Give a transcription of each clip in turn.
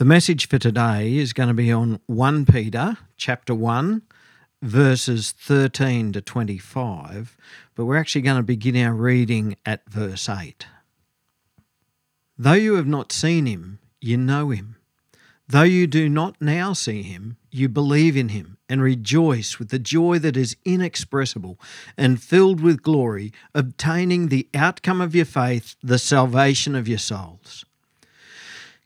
The message for today is going to be on 1 Peter chapter 1 verses 13 to 25, but we're actually going to begin our reading at verse 8. Though you have not seen him, you know him. Though you do not now see him, you believe in him and rejoice with the joy that is inexpressible and filled with glory, obtaining the outcome of your faith, the salvation of your souls.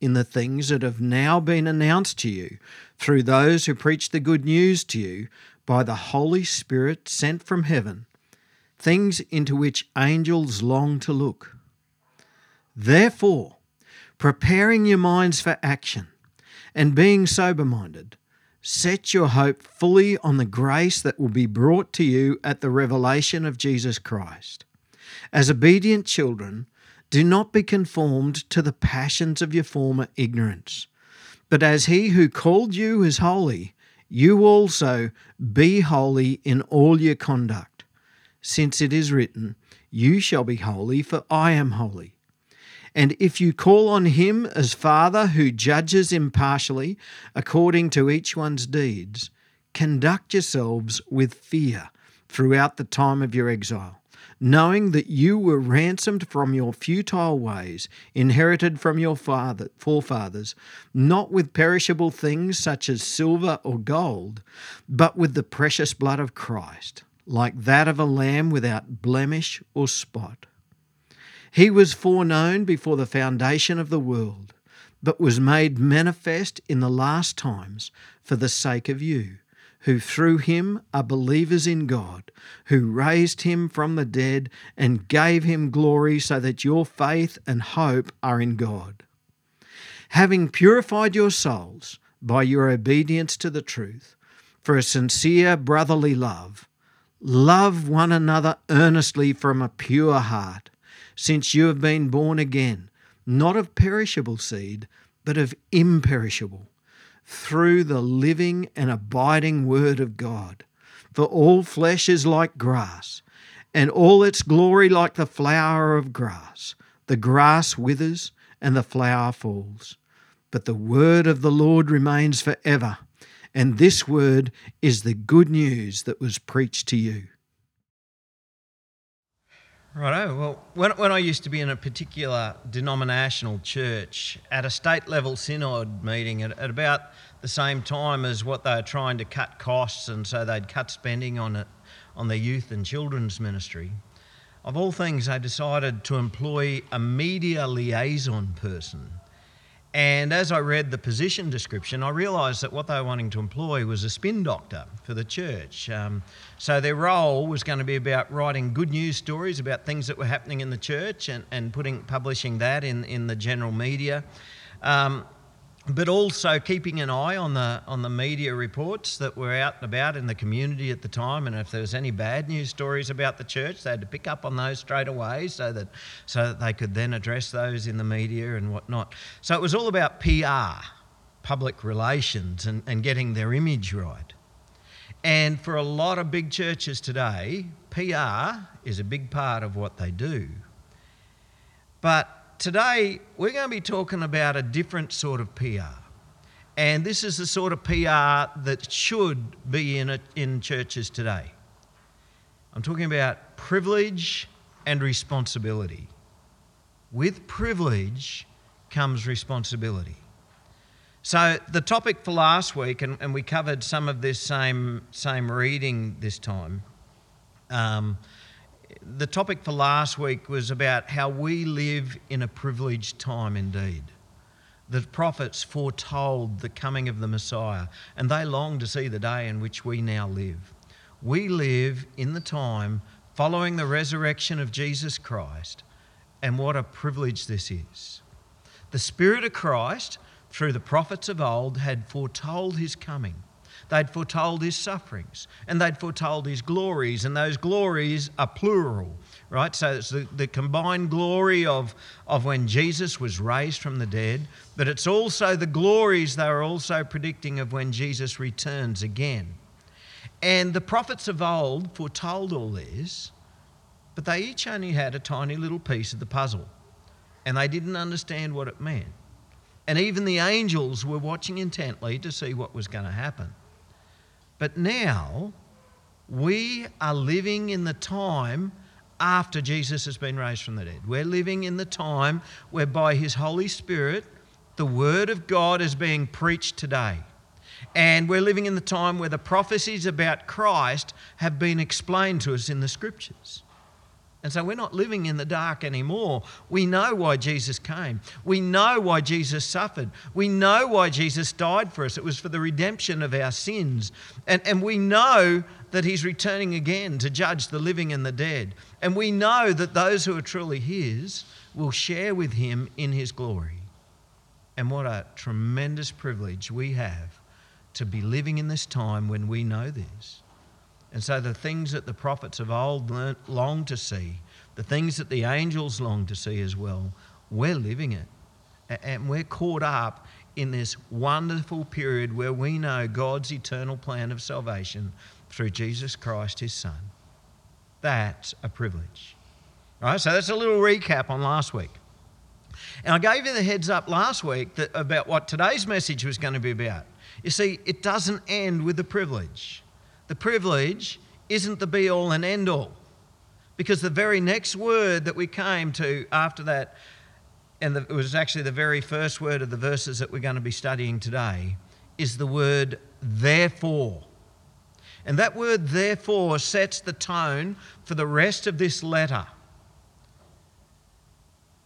in the things that have now been announced to you through those who preach the good news to you by the Holy Spirit sent from heaven, things into which angels long to look. Therefore, preparing your minds for action and being sober minded, set your hope fully on the grace that will be brought to you at the revelation of Jesus Christ. As obedient children, do not be conformed to the passions of your former ignorance. But as he who called you is holy, you also be holy in all your conduct. Since it is written, You shall be holy, for I am holy. And if you call on him as Father who judges impartially according to each one's deeds, conduct yourselves with fear throughout the time of your exile knowing that you were ransomed from your futile ways, inherited from your father, forefathers, not with perishable things such as silver or gold, but with the precious blood of Christ, like that of a lamb without blemish or spot. He was foreknown before the foundation of the world, but was made manifest in the last times for the sake of you who through him are believers in God, who raised him from the dead and gave him glory, so that your faith and hope are in God. Having purified your souls by your obedience to the truth, for a sincere brotherly love, love one another earnestly from a pure heart, since you have been born again, not of perishable seed, but of imperishable through the living and abiding Word of God. For all flesh is like grass, and all its glory like the flower of grass. The grass withers, and the flower falls. But the Word of the Lord remains forever. And this Word is the good news that was preached to you. Righto. Well, when, when I used to be in a particular denominational church, at a state level synod meeting at, at about the same time as what they were trying to cut costs, and so they'd cut spending on it on their youth and children's ministry. Of all things, they decided to employ a media liaison person and as I read the position description, I realised that what they were wanting to employ was a spin doctor for the church. Um, so their role was going to be about writing good news stories about things that were happening in the church and, and putting, publishing that in, in the general media. Um, but also keeping an eye on the on the media reports that were out and about in the community at the time, and if there was any bad news stories about the church, they had to pick up on those straight away, so that so that they could then address those in the media and whatnot. So it was all about PR, public relations, and, and getting their image right. And for a lot of big churches today, PR is a big part of what they do. But today we're going to be talking about a different sort of PR. And this is the sort of PR that should be in, a, in churches today. I'm talking about privilege and responsibility. With privilege comes responsibility. So, the topic for last week, and, and we covered some of this same, same reading this time. Um, the topic for last week was about how we live in a privileged time indeed. The prophets foretold the coming of the Messiah, and they longed to see the day in which we now live. We live in the time following the resurrection of Jesus Christ, and what a privilege this is. The Spirit of Christ, through the prophets of old, had foretold his coming They'd foretold his sufferings and they'd foretold his glories, and those glories are plural, right? So it's the, the combined glory of, of when Jesus was raised from the dead, but it's also the glories they were also predicting of when Jesus returns again. And the prophets of old foretold all this, but they each only had a tiny little piece of the puzzle, and they didn't understand what it meant. And even the angels were watching intently to see what was going to happen. But now, we are living in the time after Jesus has been raised from the dead. We're living in the time whereby His Holy Spirit, the Word of God, is being preached today. And we're living in the time where the prophecies about Christ have been explained to us in the Scriptures. And so we're not living in the dark anymore. We know why Jesus came. We know why Jesus suffered. We know why Jesus died for us. It was for the redemption of our sins. And, and we know that he's returning again to judge the living and the dead. And we know that those who are truly his will share with him in his glory. And what a tremendous privilege we have to be living in this time when we know this. And so the things that the prophets of old longed to see, the things that the angels long to see as well, we're living it. And we're caught up in this wonderful period where we know God's eternal plan of salvation through Jesus Christ, his Son. That's a privilege. Right? So that's a little recap on last week. And I gave you the heads up last week that, about what today's message was going to be about. You see, it doesn't end with the privilege the privilege isn't the be all and end all. Because the very next word that we came to after that, and the, it was actually the very first word of the verses that we're going to be studying today, is the word therefore. And that word therefore sets the tone for the rest of this letter.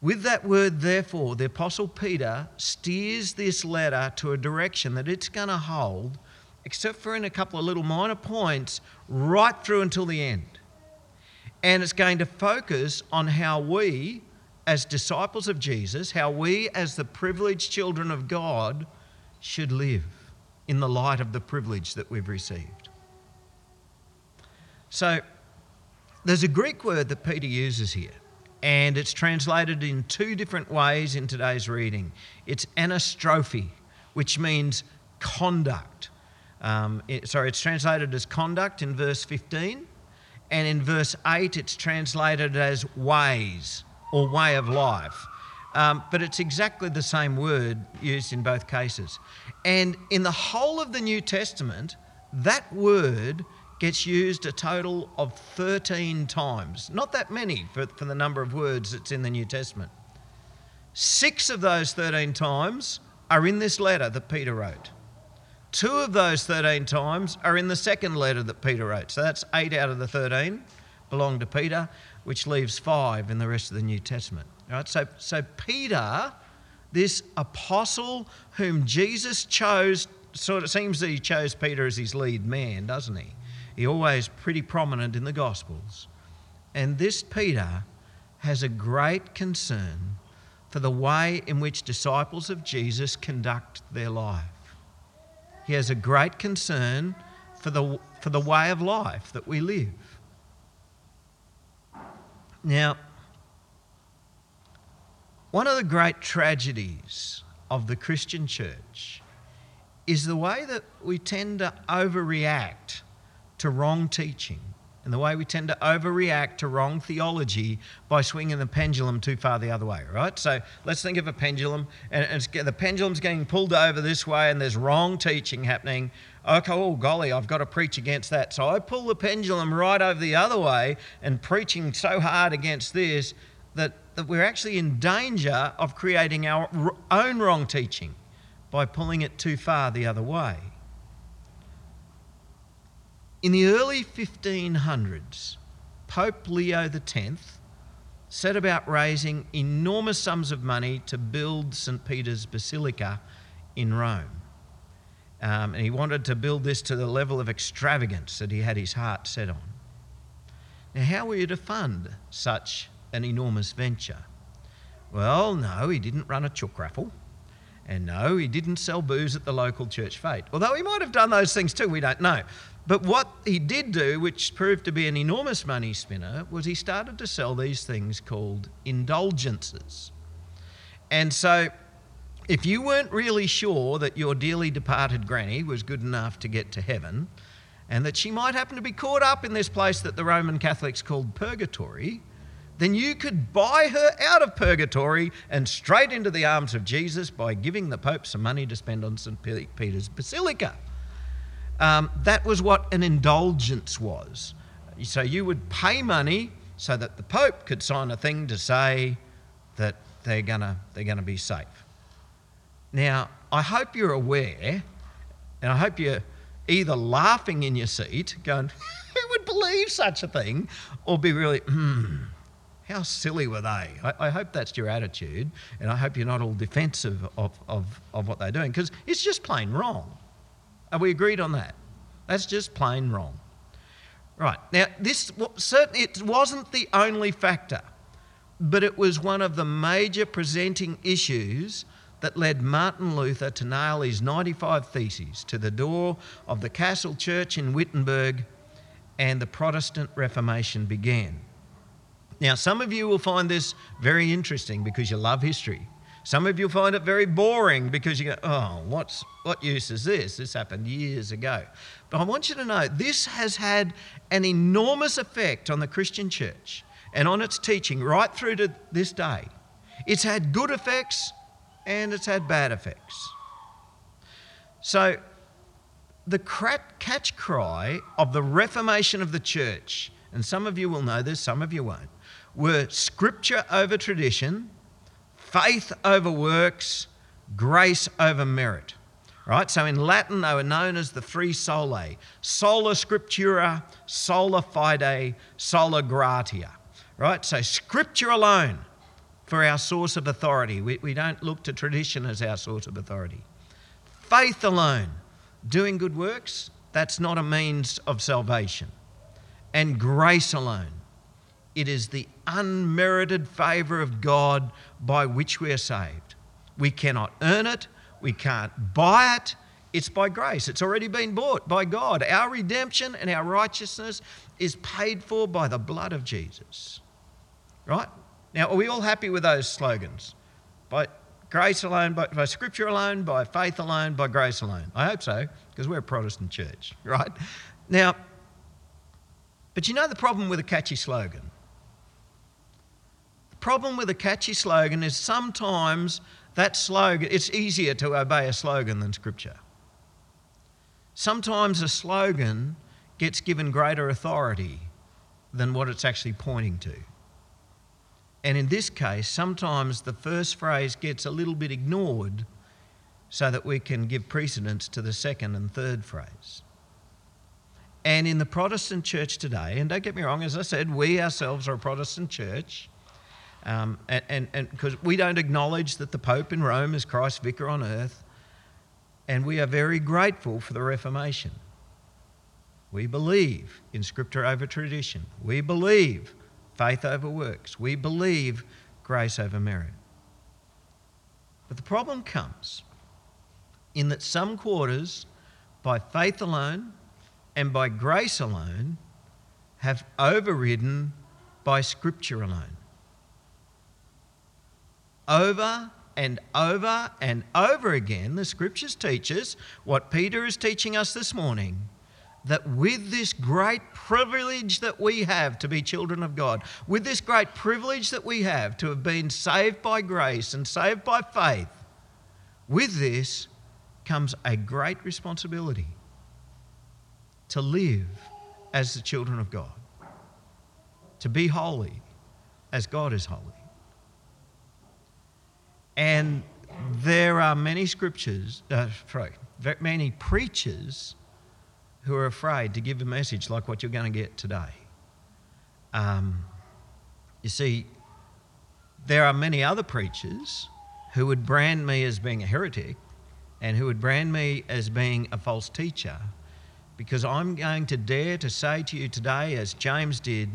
With that word, therefore, the Apostle Peter steers this letter to a direction that it's going to hold except for in a couple of little minor points, right through until the end. And it's going to focus on how we, as disciples of Jesus, how we, as the privileged children of God, should live in the light of the privilege that we've received. So, there's a Greek word that Peter uses here, and it's translated in two different ways in today's reading. It's anastrophe, which means conduct. Um, it, sorry, it's translated as conduct in verse 15, and in verse 8, it's translated as ways or way of life. Um, but it's exactly the same word used in both cases. And in the whole of the New Testament, that word gets used a total of 13 times. Not that many for, for the number of words that's in the New Testament. Six of those 13 times are in this letter that Peter wrote. Two of those 13 times are in the second letter that Peter wrote. So that's eight out of the 13 belong to Peter, which leaves five in the rest of the New Testament. All right, so, so Peter, this apostle whom Jesus chose, sort of seems that he chose Peter as his lead man, doesn't he? He always pretty prominent in the Gospels. And this Peter has a great concern for the way in which disciples of Jesus conduct their life. He has a great concern for the, for the way of life that we live. Now, one of the great tragedies of the Christian church is the way that we tend to overreact to wrong teaching and the way we tend to overreact to wrong theology by swinging the pendulum too far the other way, right? So let's think of a pendulum, and the pendulum's getting pulled over this way, and there's wrong teaching happening. Okay, oh golly, I've got to preach against that. So I pull the pendulum right over the other way and preaching so hard against this that, that we're actually in danger of creating our own wrong teaching by pulling it too far the other way. In the early 1500s, Pope Leo X set about raising enormous sums of money to build St. Peter's Basilica in Rome. Um, and he wanted to build this to the level of extravagance that he had his heart set on. Now, how were you to fund such an enormous venture? Well, no, he didn't run a chook raffle. And no, he didn't sell booze at the local church fete. Although he might have done those things too, we don't know. But what he did do, which proved to be an enormous money spinner, was he started to sell these things called indulgences. And so, if you weren't really sure that your dearly departed granny was good enough to get to heaven, and that she might happen to be caught up in this place that the Roman Catholics called purgatory, then you could buy her out of purgatory and straight into the arms of Jesus by giving the Pope some money to spend on St. Peter's Basilica. Um, that was what an indulgence was. So you would pay money so that the Pope could sign a thing to say that they're gonna they're gonna be safe. Now, I hope you're aware, and I hope you're either laughing in your seat, going, "Who would believe such a thing?" or be really, hmm, how silly were they? I, I, hope that's your attitude, and I hope you're not all defensive of, of, of what they're doing, because it's just plain wrong. Are we agreed on that? That's just plain wrong. Right. Now, this certainly it wasn't the only factor, but it was one of the major presenting issues that led Martin Luther to nail his 95 Theses to the door of the Castle Church in Wittenberg, and the Protestant Reformation began. Now, some of you will find this very interesting because you love history. Some of you find it very boring because you go, oh, what's, what use is this? This happened years ago. But I want you to know this has had an enormous effect on the Christian church and on its teaching right through to this day. It's had good effects and it's had bad effects. So, the catch cry of the reformation of the church, and some of you will know this, some of you won't, were scripture over tradition faith over works, grace over merit. Right? So in Latin, they were known as the three solae sola scriptura, sola fide, sola gratia. Right? So scripture alone for our source of authority. We, we don't look to tradition as our source of authority. Faith alone, doing good works, that's not a means of salvation. And grace alone, it is the unmerited favour of God by which we are saved. We cannot earn it, we can't buy it. It's by grace. It's already been bought by God. Our redemption and our righteousness is paid for by the blood of Jesus. Right? Now, are we all happy with those slogans? By grace alone, by, by scripture alone, by faith alone, by grace alone? I hope so, because we're a Protestant church, right? Now, but you know the problem with a catchy slogan? Problem with a catchy slogan is sometimes that slogan, it's easier to obey a slogan than scripture. Sometimes a slogan gets given greater authority than what it's actually pointing to. And in this case, sometimes the first phrase gets a little bit ignored so that we can give precedence to the second and third phrase. And in the Protestant church today, and don't get me wrong, as I said, we ourselves are a Protestant church. Um, and because we don't acknowledge that the Pope in Rome is Christ's vicar on earth, and we are very grateful for the Reformation. We believe in Scripture over tradition. We believe faith over works. We believe grace over merit. But the problem comes in that some quarters, by faith alone and by grace alone, have overridden by Scripture alone over and over and over again, the scriptures teach us what Peter is teaching us this morning that with this great privilege that we have to be children of God, with this great privilege that we have to have been saved by grace and saved by faith, with this comes a great responsibility to live as the children of God, to be holy as God is holy. And there are many scriptures, uh, sorry, many preachers who are afraid to give a message like what you're going to get today. Um, you see, there are many other preachers who would brand me as being a heretic and who would brand me as being a false teacher because I'm going to dare to say to you today, as James did,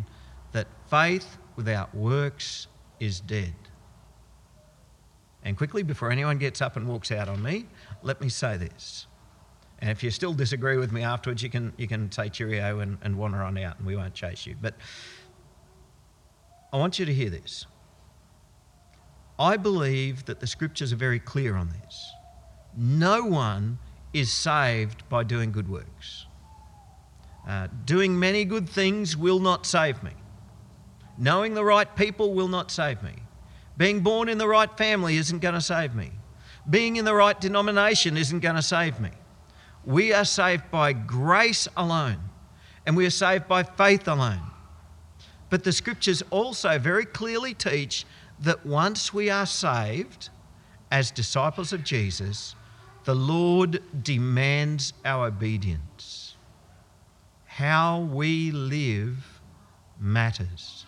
that faith without works is dead. And quickly, before anyone gets up and walks out on me, let me say this. And if you still disagree with me afterwards, you can, you can say cheerio and, and wander on out and we won't chase you. But I want you to hear this. I believe that the scriptures are very clear on this. No one is saved by doing good works. Uh, doing many good things will not save me. Knowing the right people will not save me. Being born in the right family isn't going to save me. Being in the right denomination isn't going to save me. We are saved by grace alone, and we are saved by faith alone. But the scriptures also very clearly teach that once we are saved as disciples of Jesus, the Lord demands our obedience. How we live matters,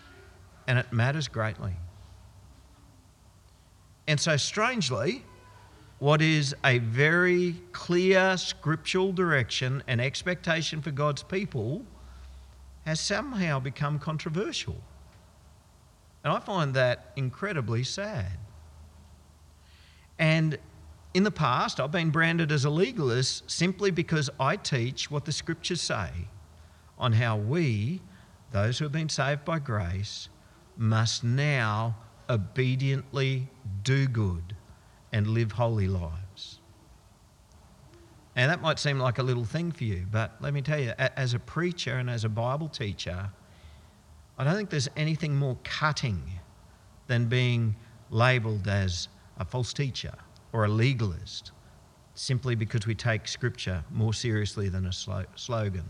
and it matters greatly. And so, strangely, what is a very clear scriptural direction and expectation for God's people has somehow become controversial. And I find that incredibly sad. And in the past, I've been branded as a legalist simply because I teach what the scriptures say on how we, those who have been saved by grace, must now obediently do good and live holy lives. And that might seem like a little thing for you, but let me tell you, as a preacher and as a Bible teacher, I don't think there's anything more cutting than being labelled as a false teacher or a legalist simply because we take Scripture more seriously than a slogan.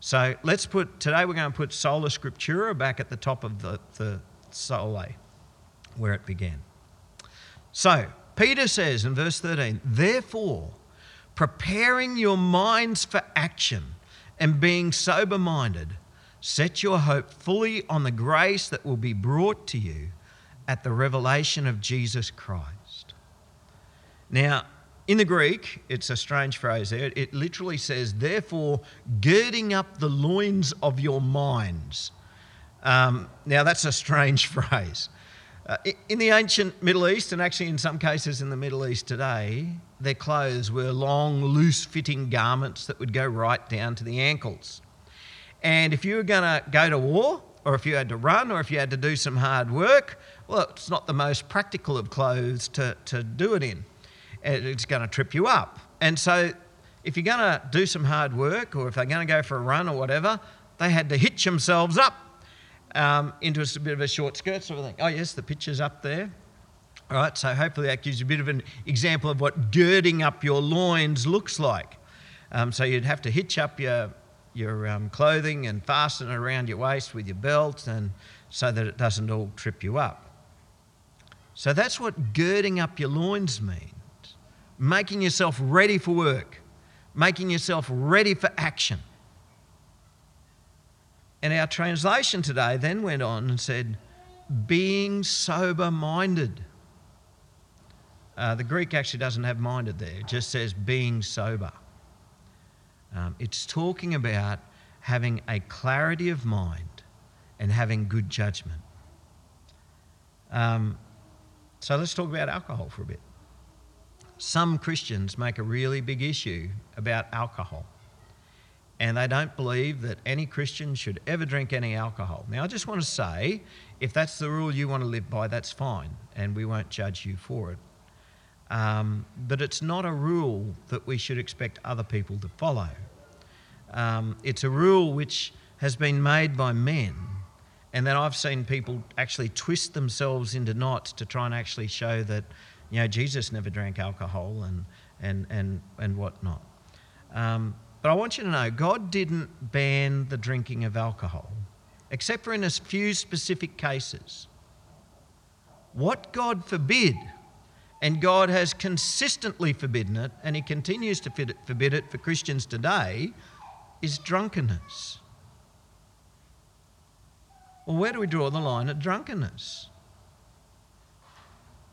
So let's put, today we're going to put Sola Scriptura back at the top of the, the Sole where it began. So, Peter says in verse 13, therefore, preparing your minds for action and being sober minded, set your hope fully on the grace that will be brought to you at the revelation of Jesus Christ. Now, in the Greek, it's a strange phrase there. It literally says, therefore, girding up the loins of your minds. Um, now, that's a strange phrase. Uh, in the ancient Middle East, and actually in some cases in the Middle East today, their clothes were long, loose fitting garments that would go right down to the ankles. And if you were going to go to war, or if you had to run, or if you had to do some hard work, well, it's not the most practical of clothes to, to do it in. It's going to trip you up. And so, if you're going to do some hard work, or if they're going to go for a run or whatever, they had to hitch themselves up um, into a bit of a short skirt sort of thing. Oh, yes, the picture's up there. All right, so hopefully that gives you a bit of an example of what girding up your loins looks like. Um, so you'd have to hitch up your, your um, clothing and fasten it around your waist with your belt and so that it doesn't all trip you up. So that's what girding up your loins means making yourself ready for work, making yourself ready for action. And our translation today then went on and said, being sober minded. Uh, the Greek actually doesn't have minded there, it just says being sober. Um, it's talking about having a clarity of mind and having good judgment. Um, so let's talk about alcohol for a bit. Some Christians make a really big issue about alcohol and they don't believe that any Christian should ever drink any alcohol. Now, I just want to say if that's the rule you want to live by, that's fine, and we won't judge you for it. Um, but it's not a rule that we should expect other people to follow. Um, it's a rule which has been made by men, and then I've seen people actually twist themselves into knots to try and actually show that, you know, Jesus never drank alcohol and, and, and, and whatnot. Um, but I want you to know God didn't ban the drinking of alcohol, except for in a few specific cases. What God forbid, and God has consistently forbidden it, and He continues to forbid it for Christians today, is drunkenness. Well, where do we draw the line at drunkenness?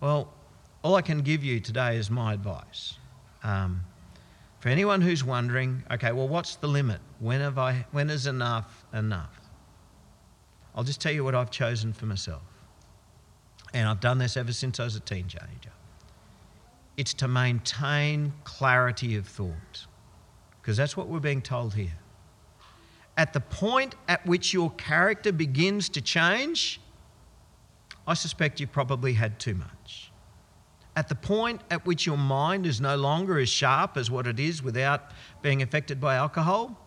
Well, all I can give you today is my advice. Um, for anyone who's wondering, okay, well, what's the limit? When, have I, when is enough enough? I'll just tell you what I've chosen for myself. And I've done this ever since I was a teenager. it's to maintain clarity of thought. Because that's what we're being told here. At the point at which your character begins to change, I suspect you probably had too much. At the point at which your mind is no longer as sharp as what it is without being affected by alcohol,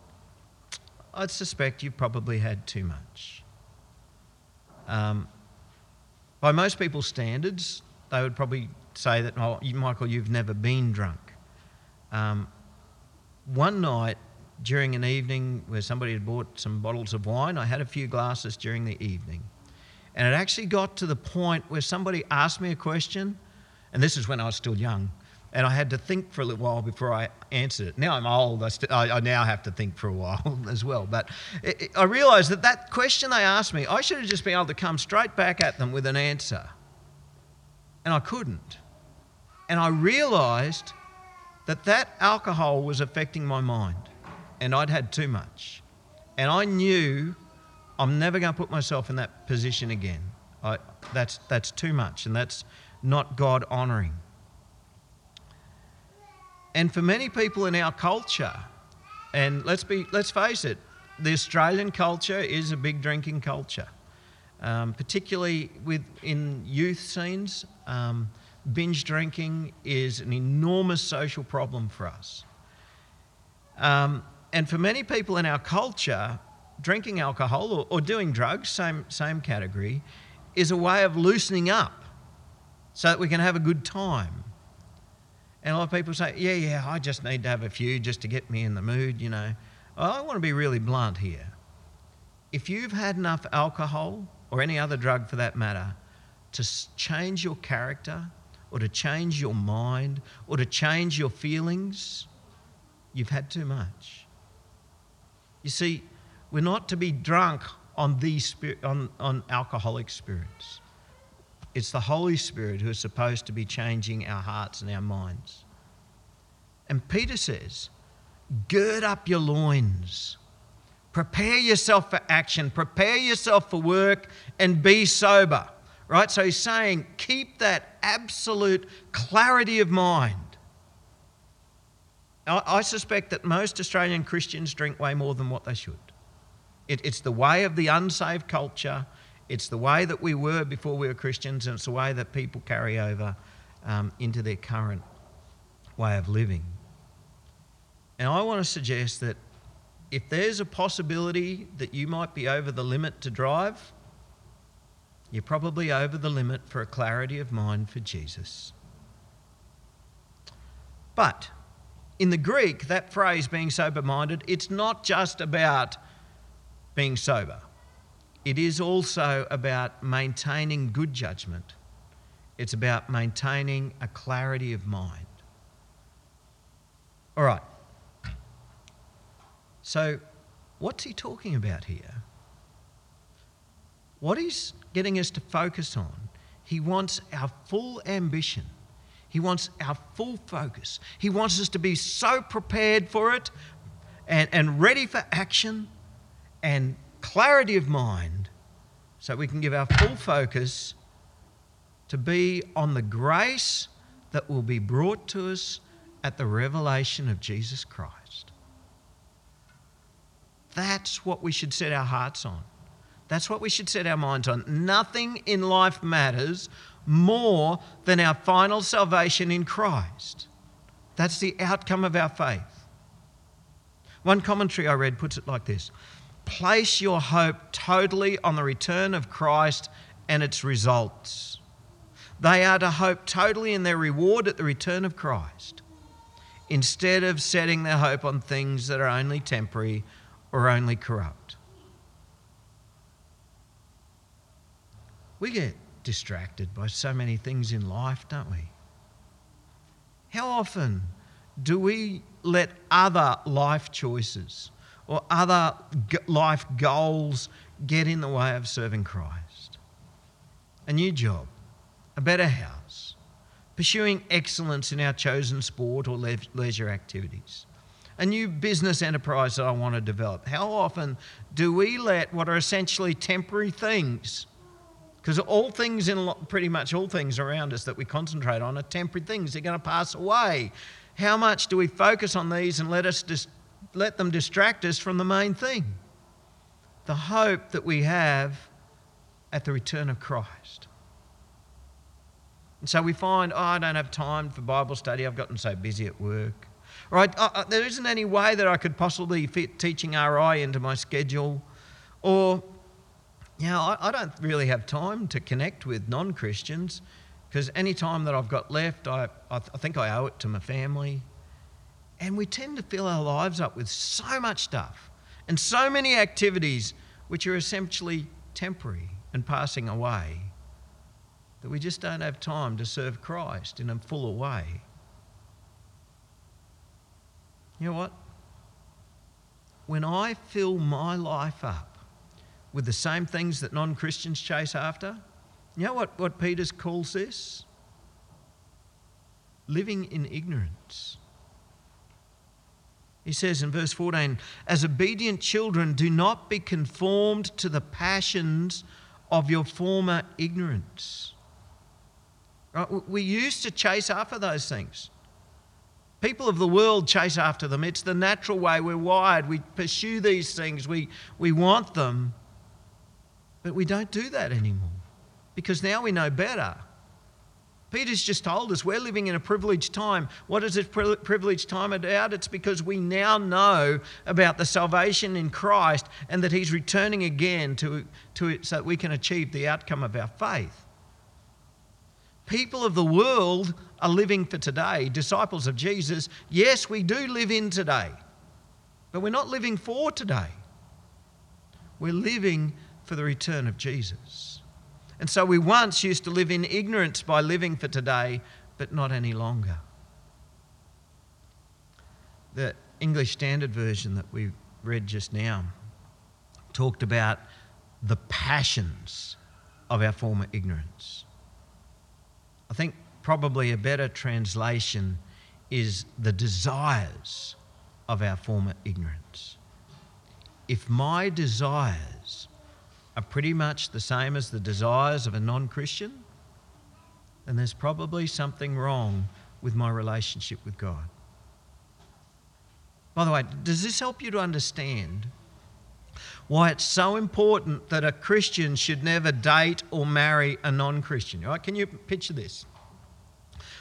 I'd suspect you've probably had too much. Um, by most people's standards, they would probably say that, oh, Michael, you've never been drunk. Um, one night during an evening where somebody had bought some bottles of wine, I had a few glasses during the evening. And it actually got to the point where somebody asked me a question, and this is when I was still young, and I had to think for a little while before I answered it. Now I'm old, I, st- I, I now have to think for a while as well. But it, it, I realised that that question they asked me, I should have just been able to come straight back at them with an answer. And I couldn't. And I realised that that alcohol was affecting my mind and I'd had too much. And I knew I'm never going to put myself in that position again. I, that's, that's too much and that's not God honouring. And for many people in our culture, and let's, be, let's face it, the Australian culture is a big drinking culture, um, particularly with, in youth scenes. Um, binge drinking is an enormous social problem for us. Um, and for many people in our culture, drinking alcohol or, or doing drugs, same, same category, is a way of loosening up so that we can have a good time. And a lot of people say, yeah, yeah, I just need to have a few just to get me in the mood, you know. Well, I want to be really blunt here. If you've had enough alcohol, or any other drug for that matter, to change your character, or to change your mind or to change your feelings, you've had too much. You see, we're not to be drunk on, these on, on alcoholic spirits. It's the Holy Spirit who is supposed to be changing our hearts and our minds. And Peter says, gird up your loins. Prepare yourself for action. Prepare yourself for work and be sober right? So he's saying, keep that absolute clarity of mind. I, suspect that most Australian Christians drink way more than what they should. It, it's the way of the unsaved culture, it's the way that we were before we were Christians, and it's the way that people carry over um, into their current way of living. And I want to suggest that if there's a possibility that you might be over the limit to drive, you're probably over the limit for a clarity of mind for Jesus. But in the Greek, that phrase, being sober minded, it's not just about being sober, it is also about maintaining good judgment. It's about maintaining a clarity of mind. All right. So, what's he talking about here? What he's getting us to focus on, he wants our full ambition. He wants our full focus. He wants us to be so prepared for it and, and ready for action and clarity of mind so we can give our full focus to be on the grace that will be brought to us at the revelation of Jesus Christ. That's what we should set our hearts on. That's what we should set our minds on. Nothing in life matters more than our final salvation in Christ. That's the outcome of our faith. One commentary I read puts it like this Place your hope totally on the return of Christ and its results. They are to hope totally in their reward at the return of Christ, instead of setting their hope on things that are only temporary or only corrupt. We get distracted by so many things in life, don't we? How often do we let other life choices or other life goals get in the way of serving Christ? A new job, a better house, pursuing excellence in our chosen sport or leisure activities, a new business enterprise that I want to develop. How often do we let what are essentially temporary things Because all things, in pretty much all things around us that we concentrate on, are temporary things. They're going to pass away. How much do we focus on these and let us dis- let them distract us from the main thing? The hope that we have at the return of Christ. And so we find, oh, I don't have time for Bible study. I've gotten so busy at work. Right? Uh, there isn't any way that I could possibly fit teaching RI into my schedule. Or you know, I, I don't really have time to connect with non Christians because any time that I've got left, I, I, th- I think I owe it to my family. And we tend to fill our lives up with so much stuff and so many activities which are essentially temporary and passing away that we just don't have time to serve Christ in a fuller way. You know what? When I fill my life up with the same things that non Christians chase after? You know what, what Peter calls this? Living in ignorance. He says in verse 14, As obedient children, do not be conformed to the passions of your former ignorance. Right? We used to chase after those things. People of the world chase after them. It's the natural way. We're wired. We pursue these things. We, we want them. But we don't do that anymore because now we know better. Peter's just told us we're living in a privileged time. What is this privileged time about? It's because we now know about the salvation in Christ and that He's returning again to, to it so that we can achieve the outcome of our faith. People of the world are living for today, disciples of Jesus. Yes, we do live in today, but we're not living for today. We're living for the return of Jesus. And so we once used to live in ignorance by living for today, but not any longer. The English Standard Version that we read just now talked about the passions of our former ignorance. I think probably a better translation is the desires of our former ignorance. If my desires are pretty much the same as the desires of a non Christian, then there's probably something wrong with my relationship with God. By the way, does this help you to understand why it's so important that a Christian should never date or marry a non Christian? Right? Can you picture this?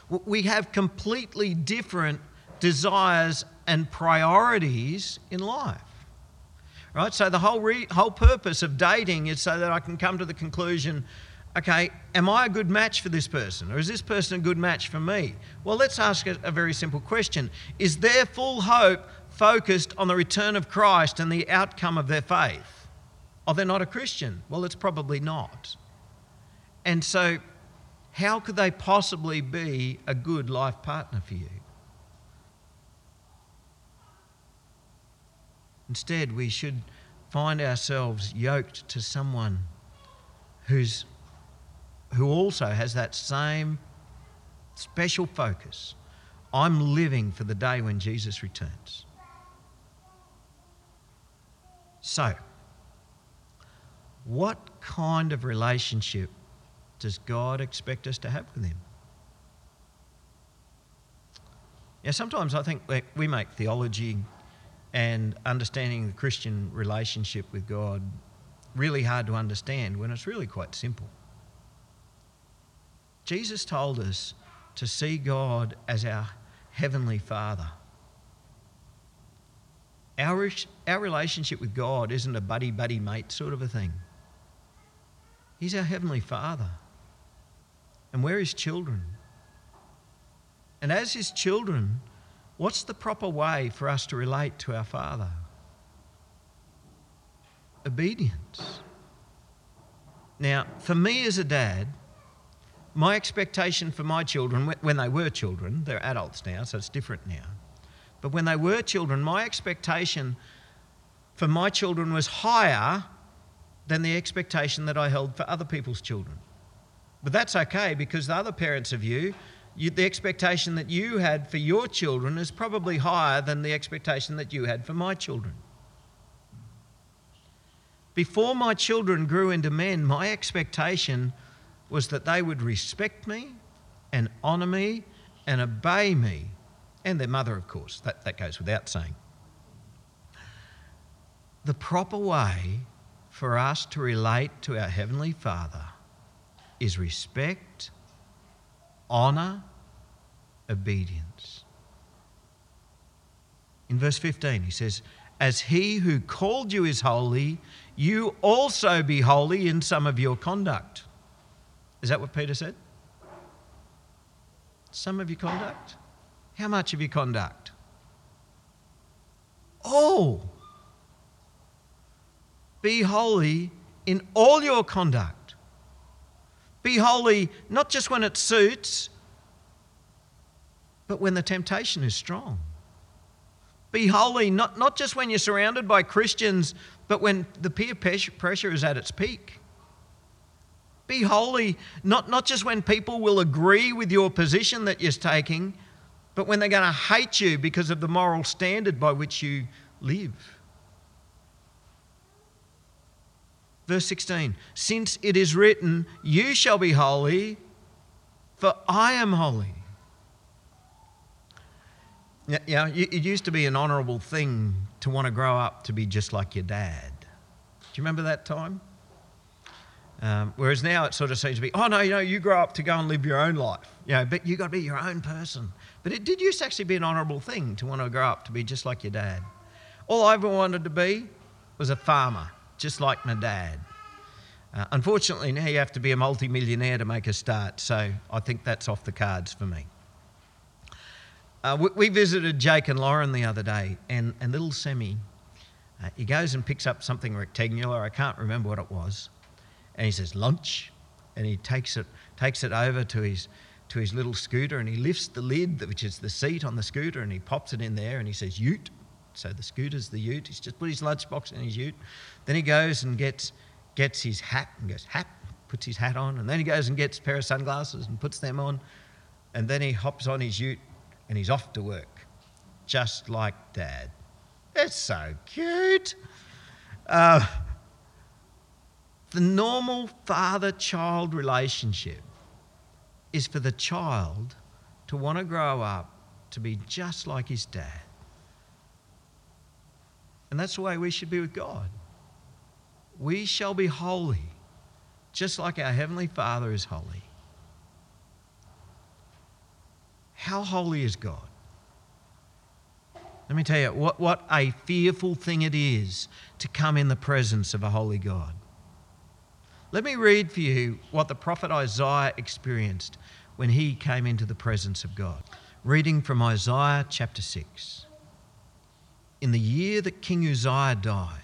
We have completely different desires and priorities in life. Right? So the whole, re- whole purpose of dating is so that I can come to the conclusion okay, am I a good match for this person? Or is this person a good match for me? Well, let's ask a, a very simple question Is their full hope focused on the return of Christ and the outcome of their faith? Are they're not a Christian. Well, it's probably not. And so, how could they possibly be a good life partner for you? Instead, we should find ourselves yoked to someone who's, who also has that same special focus. I'm living for the day when Jesus returns. So, what kind of relationship does God expect us to have with Him? Yeah, sometimes I think we make theology and understanding the Christian relationship with God really hard to understand when it's really quite simple. Jesus told us to see God as our Heavenly Father. Our, our relationship with God isn't a buddy buddy mate sort of a thing. He's our Heavenly Father. And we're His children. And as His children, What's the proper way for us to relate to our Father? Obedience. Now, for me as a dad, my expectation for my children, when they were children, they're adults now, so it's different now. But when they were children, my expectation for my children was higher than the expectation that I held for other people's children. But that's okay because the other parents of you you, the expectation that you had for your children is probably higher than the expectation that you had for my children. Before my children grew into men, my expectation was that they would respect me and honour me and obey me, and their mother, of course. That, that goes without saying. The proper way for us to relate to our Heavenly Father is respect, honour, obedience. In verse 15, he says, As he who called you is holy, you also be holy in some of your conduct. Is that what Peter said? Some of your conduct? How much of your conduct? All. Be holy in all your conduct. Be holy not just when it suits, but when the temptation is strong. Be holy not, not just when you're surrounded by Christians, but when the peer pressure is at its peak. Be holy not, not just when people will agree with your position that you're taking, but when they're going to hate you because of the moral standard by which you live. Verse 16 Since it is written, You shall be holy, for I am holy. Yeah, yeah, it used to be an honourable thing to want to grow up to be just like your dad. Do you remember that time? Um, whereas now it sort of seems to be, oh no, you know, you grow up to go and live your own life. You know, but you got to be your own person. But it did used to actually be an honourable thing to want to grow up to be just like your dad. All I ever wanted to be was a farmer, just like my dad. Uh, unfortunately, now you have to be a multi-millionaire to make a start, so I think that's off the cards for me. Uh, we, we, visited Jake and Lauren the other day, and, and little Semi, uh, he goes and picks up something rectangular. I can't remember what it was, and he says lunch, and he takes it takes it over to his to his little scooter, and he lifts the lid, which is the seat on the scooter, and he pops it in there, and he says ute. So the scooter's the ute. He's just put his lunchbox in his ute. Then he goes and gets gets his hat and goes hat, puts his hat on, and then he goes and gets a pair of sunglasses and puts them on, and then he hops on his ute and he's off to work, just like dad. It's so cute. Uh, the normal father child relationship is for the child to want to grow up to be just like his dad. And that's the way we should be with God. We shall be holy, just like our Heavenly Father is holy. How holy is God? Let me tell you what, what a fearful thing it is to come in the presence of a holy God. Let me read for you what the prophet Isaiah experienced when he came into the presence of God. Reading from Isaiah chapter 6. In the year that King Uzziah died,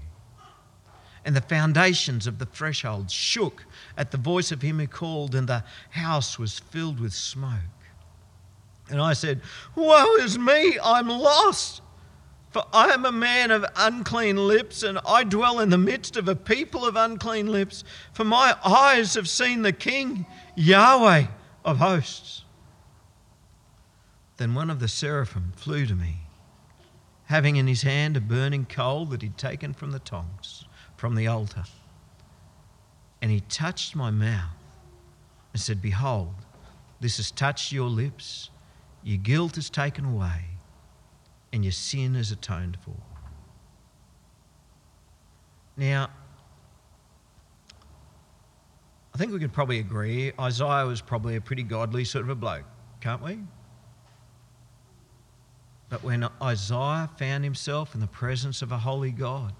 And the foundations of the threshold shook at the voice of him who called, and the house was filled with smoke. And I said, Woe is me, I'm lost for I am a man of unclean lips, and I dwell in the midst of a people of unclean lips. For my eyes have seen the King, Yahweh of hosts. Then one of the seraphim flew to me, having in his hand a burning coal that he'd taken from the tongs, from the altar. And he touched my mouth and said, Behold, this has touched your lips, your guilt is taken away and your sin is atoned for. Now, I think we could probably agree Isaiah was probably a pretty godly sort of a bloke, can't we? But when Isaiah found himself in the presence of a holy God,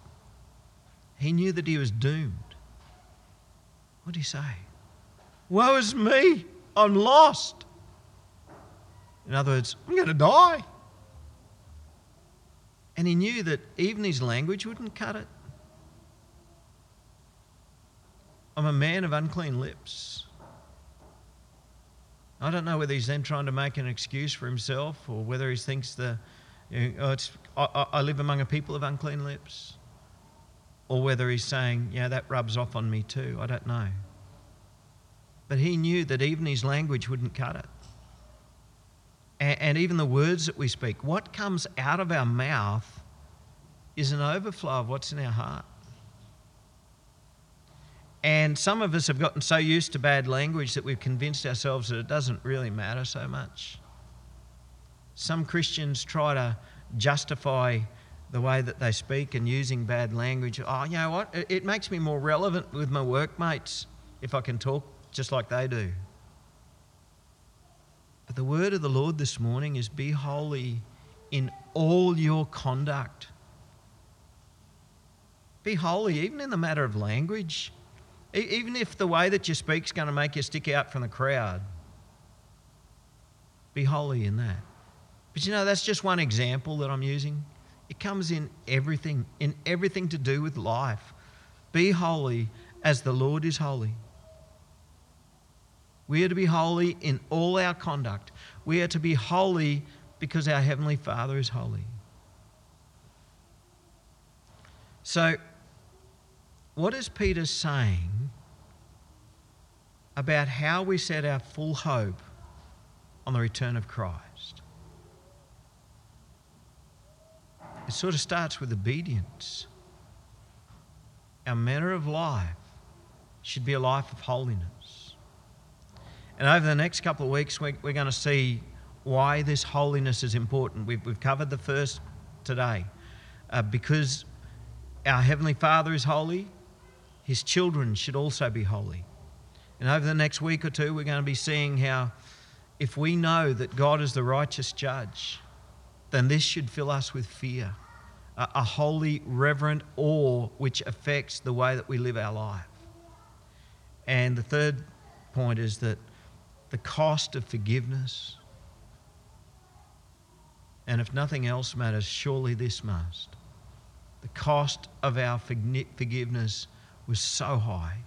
he knew that he was doomed. What did he say? Woe is me! I'm lost. In other words, I'm going to die. And he knew that even his language wouldn't cut it. I'm a man of unclean lips. I don't know whether he's then trying to make an excuse for himself or whether he thinks the, you know, oh, I, I live among a people of unclean lips. Or whether he's saying, yeah, that rubs off on me too. I don't know. But he knew that even his language wouldn't cut it. And, and even the words that we speak, what comes out of our mouth is an overflow of what's in our heart. And some of us have gotten so used to bad language that we've convinced ourselves that it doesn't really matter so much. Some Christians try to justify the way that they speak and using bad language. Oh, you know what? It makes me more relevant with my workmates if I can talk just like they do. But the word of the Lord this morning is be holy in all your conduct. Be holy, even in the matter of language. Even if the way that you speak is going to make you stick out from the crowd, be holy in that. But you know, that's just one example that I'm using. It comes in everything, in everything to do with life. Be holy as the Lord is holy. We are to be holy in all our conduct. We are to be holy because our Heavenly Father is holy. So, what is Peter saying about how we set our full hope on the return of Christ? It sort of starts with obedience. Our manner of life should be a life of holiness. And over the next couple of weeks, we're, going to see why this holiness is important. We've, we've covered the first today. Uh, because our Heavenly Father is holy, his children should also be holy. And over the next week or two, we're going to be seeing how if we know that God is the righteous judge, then this should fill us with fear, a holy, reverent awe which affects the way that we live our life. And the third point is that the cost of forgiveness, and if nothing else matters, surely this must. The cost of our forgiveness was so high.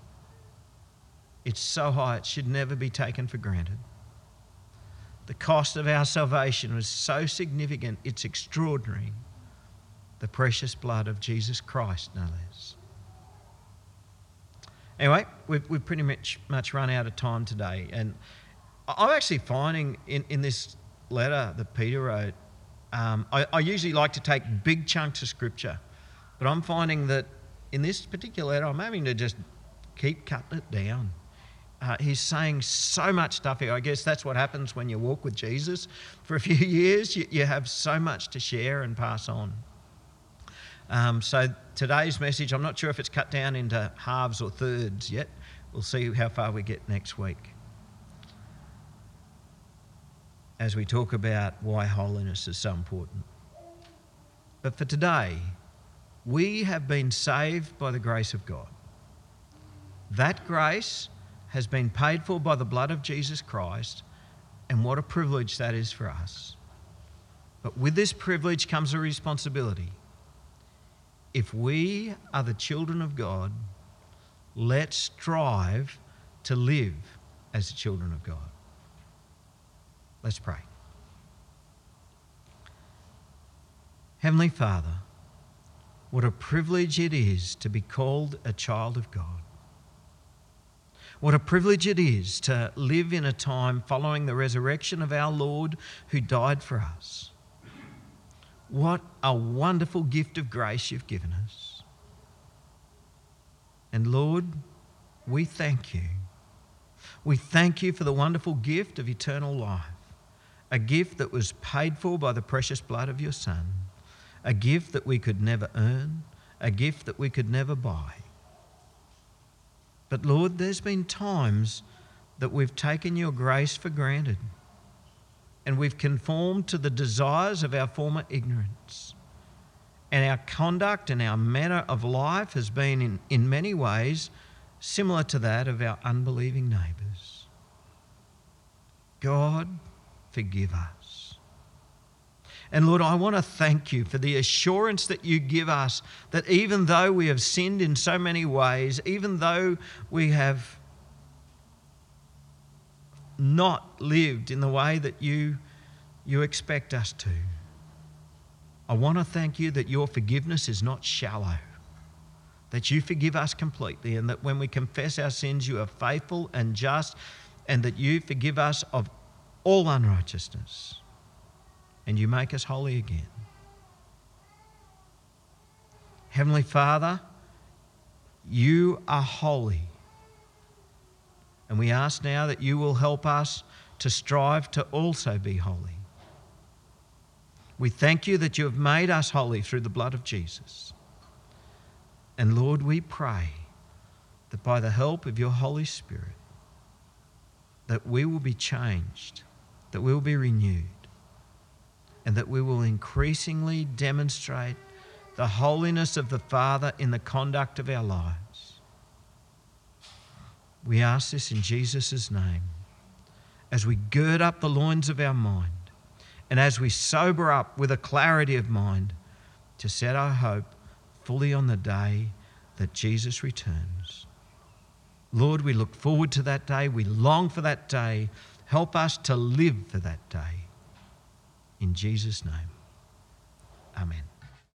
It's so high, it should never be taken for granted. The cost of our salvation was so significant, it's extraordinary. The precious blood of Jesus Christ, no less. Anyway, we've, we've pretty much, much run out of time today. And I'm actually finding in, in this letter that Peter wrote, um, I, I usually like to take big chunks of scripture, but I'm finding that in this particular letter, I'm having to just keep cutting it down. Uh, he's saying so much stuff here. I guess that's what happens when you walk with Jesus for a few years. You, you have so much to share and pass on. Um, so today's message, I'm not sure if it's cut down into halves or thirds yet. We'll see how far we get next week as we talk about why holiness is so important. But for today, we have been saved by the grace of God. That grace has been paid for by the blood of Jesus Christ, and what a privilege that is for us. But with this privilege comes a responsibility. If we are the children of God, let's strive to live as the children of God. Let's pray. Heavenly Father, what a privilege it is to be called a child of God. What a privilege it is to live in a time following the resurrection of our Lord who died for us. What a wonderful gift of grace you've given us. And Lord, we thank you. We thank you for the wonderful gift of eternal life, a gift that was paid for by the precious blood of your Son a gift that we could never earn, a gift that we could never buy. But Lord, there's been times that we've taken your grace for granted and we've conformed to the desires of our former ignorance. And our conduct and our manner of life has been, in, in many ways, similar to that of our unbelieving neighbours. God, forgive us. And Lord, I want to thank you for the assurance that you give us that even though we have sinned in so many ways, even though we have not lived in the way that you, you expect us to. I want to thank you that your forgiveness is not shallow, that you forgive us completely, and that when we confess our sins, you are faithful and just, and that you forgive us of all unrighteousness, and you make us holy again. Heavenly Father, you are holy. And we ask now that you will help us to strive to also be holy. We thank you that you have made us holy through the blood of Jesus. And Lord, we pray that by the help of your Holy Spirit, that we will be changed, that we will be renewed, and that we will increasingly demonstrate the holiness of the Father in the conduct of our lives. We ask this in Jesus' name as we gird up the loins of our mind and as we sober up with a clarity of mind to set our hope fully on the day that Jesus returns. Lord, we look forward to that day. We long for that day. Help us to live for that day. In Jesus' name, amen.